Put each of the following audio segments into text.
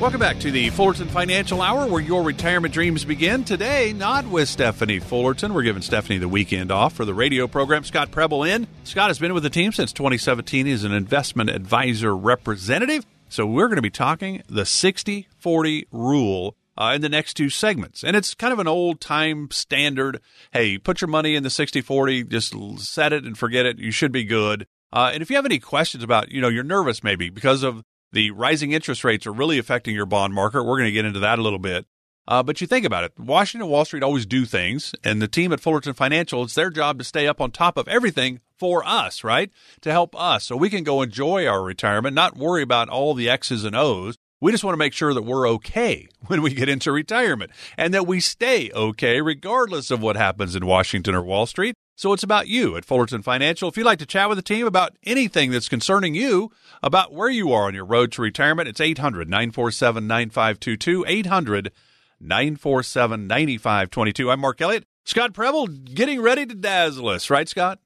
Welcome back to the Fullerton Financial Hour where your retirement dreams begin. Today, not with Stephanie Fullerton. We're giving Stephanie the weekend off for the radio program. Scott Preble in. Scott has been with the team since 2017. He's an investment advisor representative. So we're going to be talking the 60 40 rule uh, in the next two segments. And it's kind of an old time standard. Hey, put your money in the 60 40, just set it and forget it. You should be good. Uh, and if you have any questions about, you know, you're nervous maybe because of the rising interest rates are really affecting your bond market. We're going to get into that a little bit. Uh, but you think about it, Washington Wall Street always do things, and the team at Fullerton Financial, it's their job to stay up on top of everything for us, right? To help us so we can go enjoy our retirement, not worry about all the X's and O's. We just want to make sure that we're okay when we get into retirement and that we stay okay regardless of what happens in Washington or Wall Street. So it's about you at Fullerton Financial. If you'd like to chat with the team about anything that's concerning you, about where you are on your road to retirement, it's 800 947 9522. 800 947 9522. I'm Mark Elliott. Scott Preble getting ready to dazzle us, right, Scott?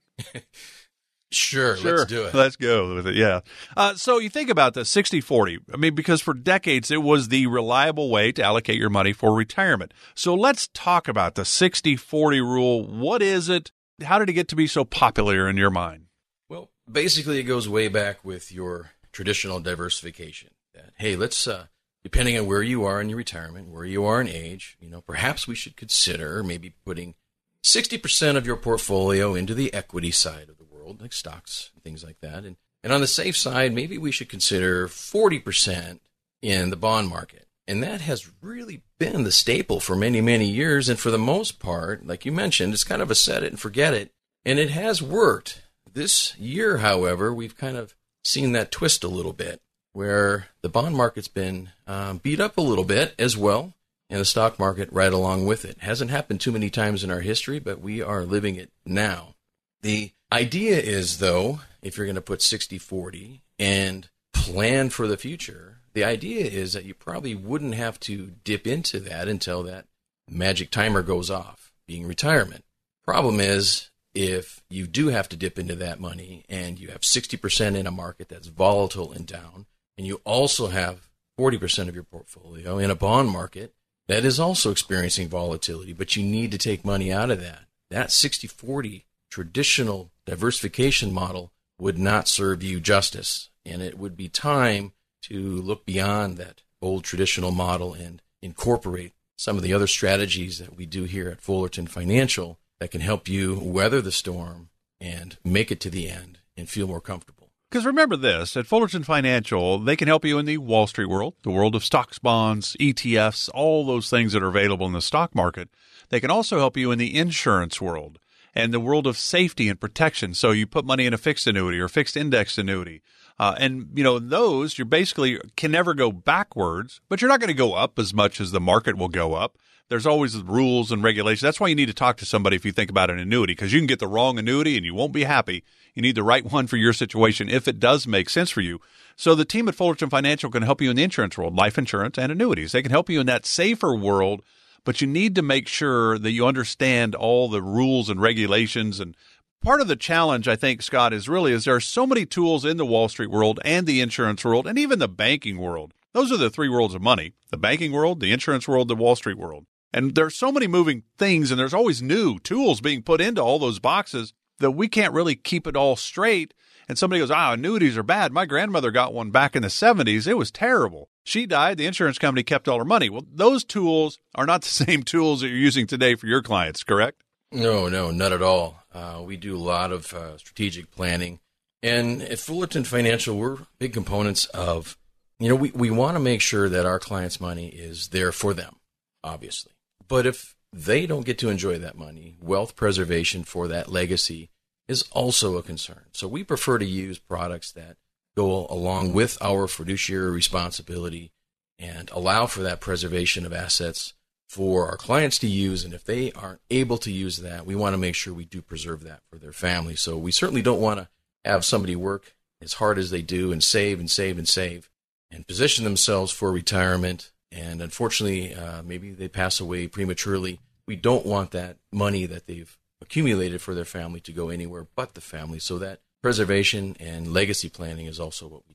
Sure, sure, let's do it. Let's go with it. Yeah. Uh, so you think about the 60 40. I mean, because for decades it was the reliable way to allocate your money for retirement. So let's talk about the 60 40 rule. What is it? How did it get to be so popular in your mind? Well, basically, it goes way back with your traditional diversification. That hey, let's uh, depending on where you are in your retirement, where you are in age, you know, perhaps we should consider maybe putting sixty percent of your portfolio into the equity side of the world, like stocks and things like that, and and on the safe side, maybe we should consider forty percent in the bond market. And that has really been the staple for many, many years. And for the most part, like you mentioned, it's kind of a set it and forget it. And it has worked. This year, however, we've kind of seen that twist a little bit, where the bond market's been um, beat up a little bit as well, and the stock market right along with it. Hasn't happened too many times in our history, but we are living it now. The idea is, though, if you're going to put 60 40 and plan for the future, the idea is that you probably wouldn't have to dip into that until that magic timer goes off, being retirement. Problem is, if you do have to dip into that money and you have 60% in a market that's volatile and down, and you also have 40% of your portfolio in a bond market that is also experiencing volatility, but you need to take money out of that. That 60 40 traditional diversification model would not serve you justice. And it would be time to look beyond that old traditional model and incorporate some of the other strategies that we do here at Fullerton Financial that can help you weather the storm and make it to the end and feel more comfortable. Because remember this at Fullerton Financial, they can help you in the Wall Street world, the world of stocks, bonds, ETFs, all those things that are available in the stock market. They can also help you in the insurance world and the world of safety and protection. So you put money in a fixed annuity or fixed index annuity uh, and you know those you basically can never go backwards, but you're not going to go up as much as the market will go up. There's always rules and regulations. That's why you need to talk to somebody if you think about an annuity, because you can get the wrong annuity and you won't be happy. You need the right one for your situation if it does make sense for you. So the team at Fullerton Financial can help you in the insurance world, life insurance and annuities. They can help you in that safer world, but you need to make sure that you understand all the rules and regulations and part of the challenge, I think, Scott, is really is there are so many tools in the Wall Street world and the insurance world and even the banking world. Those are the three worlds of money: the banking world, the insurance world, the Wall Street world. And there's so many moving things, and there's always new tools being put into all those boxes that we can't really keep it all straight. And somebody goes, ah, annuities are bad. My grandmother got one back in the 70s. It was terrible. She died. The insurance company kept all her money. Well, those tools are not the same tools that you're using today for your clients, correct? No, no, not at all. Uh, we do a lot of uh, strategic planning. And at Fullerton Financial, we're big components of, you know, we, we want to make sure that our clients' money is there for them, obviously. But if they don't get to enjoy that money, wealth preservation for that legacy is also a concern. So we prefer to use products that go along with our fiduciary responsibility and allow for that preservation of assets for our clients to use. And if they aren't able to use that, we want to make sure we do preserve that for their family. So we certainly don't want to have somebody work as hard as they do and save and save and save and position themselves for retirement. And unfortunately, uh, maybe they pass away prematurely. We don't want that money that they've accumulated for their family to go anywhere but the family. So that preservation and legacy planning is also what we.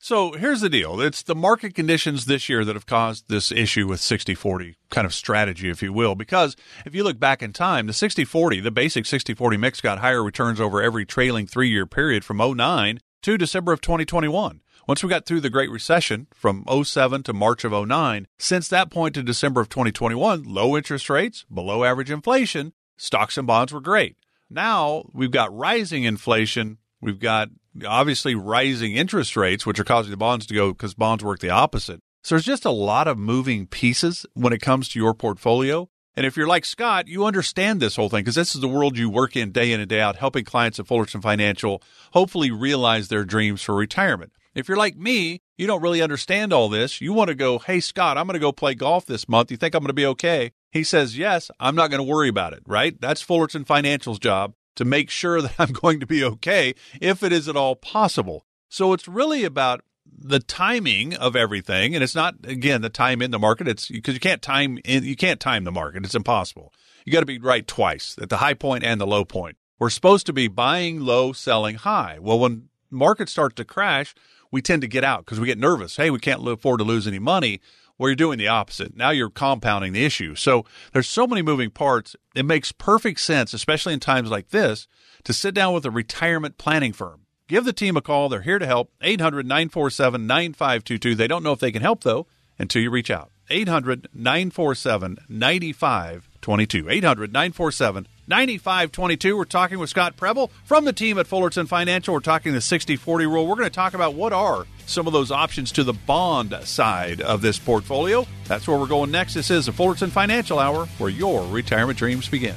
So here's the deal. It's the market conditions this year that have caused this issue with 60 40 kind of strategy, if you will. Because if you look back in time, the 60 40, the basic 60 40 mix got higher returns over every trailing three year period from 09 to December of 2021. Once we got through the Great Recession from 07 to March of 09, since that point to December of 2021, low interest rates, below average inflation, stocks and bonds were great. Now we've got rising inflation. We've got obviously rising interest rates, which are causing the bonds to go because bonds work the opposite. So there's just a lot of moving pieces when it comes to your portfolio. And if you're like Scott, you understand this whole thing because this is the world you work in day in and day out, helping clients at Fullerton Financial hopefully realize their dreams for retirement. If you're like me, you don't really understand all this. You want to go, hey, Scott, I'm going to go play golf this month. You think I'm going to be okay? He says, yes, I'm not going to worry about it, right? That's Fullerton Financial's job to make sure that I'm going to be okay if it is at all possible. So it's really about the timing of everything and it's not again the time in the market. It's because you can't time in, you can't time the market. It's impossible. You got to be right twice at the high point and the low point. We're supposed to be buying low selling high. Well when markets start to crash we tend to get out because we get nervous. Hey we can't afford to lose any money well you're doing the opposite now you're compounding the issue so there's so many moving parts it makes perfect sense especially in times like this to sit down with a retirement planning firm Give the team a call. They're here to help. 800 947 9522. They don't know if they can help, though, until you reach out. 800 947 9522. 800 947 9522. We're talking with Scott Preble from the team at Fullerton Financial. We're talking the 60 40 rule. We're going to talk about what are some of those options to the bond side of this portfolio. That's where we're going next. This is the Fullerton Financial Hour, where your retirement dreams begin.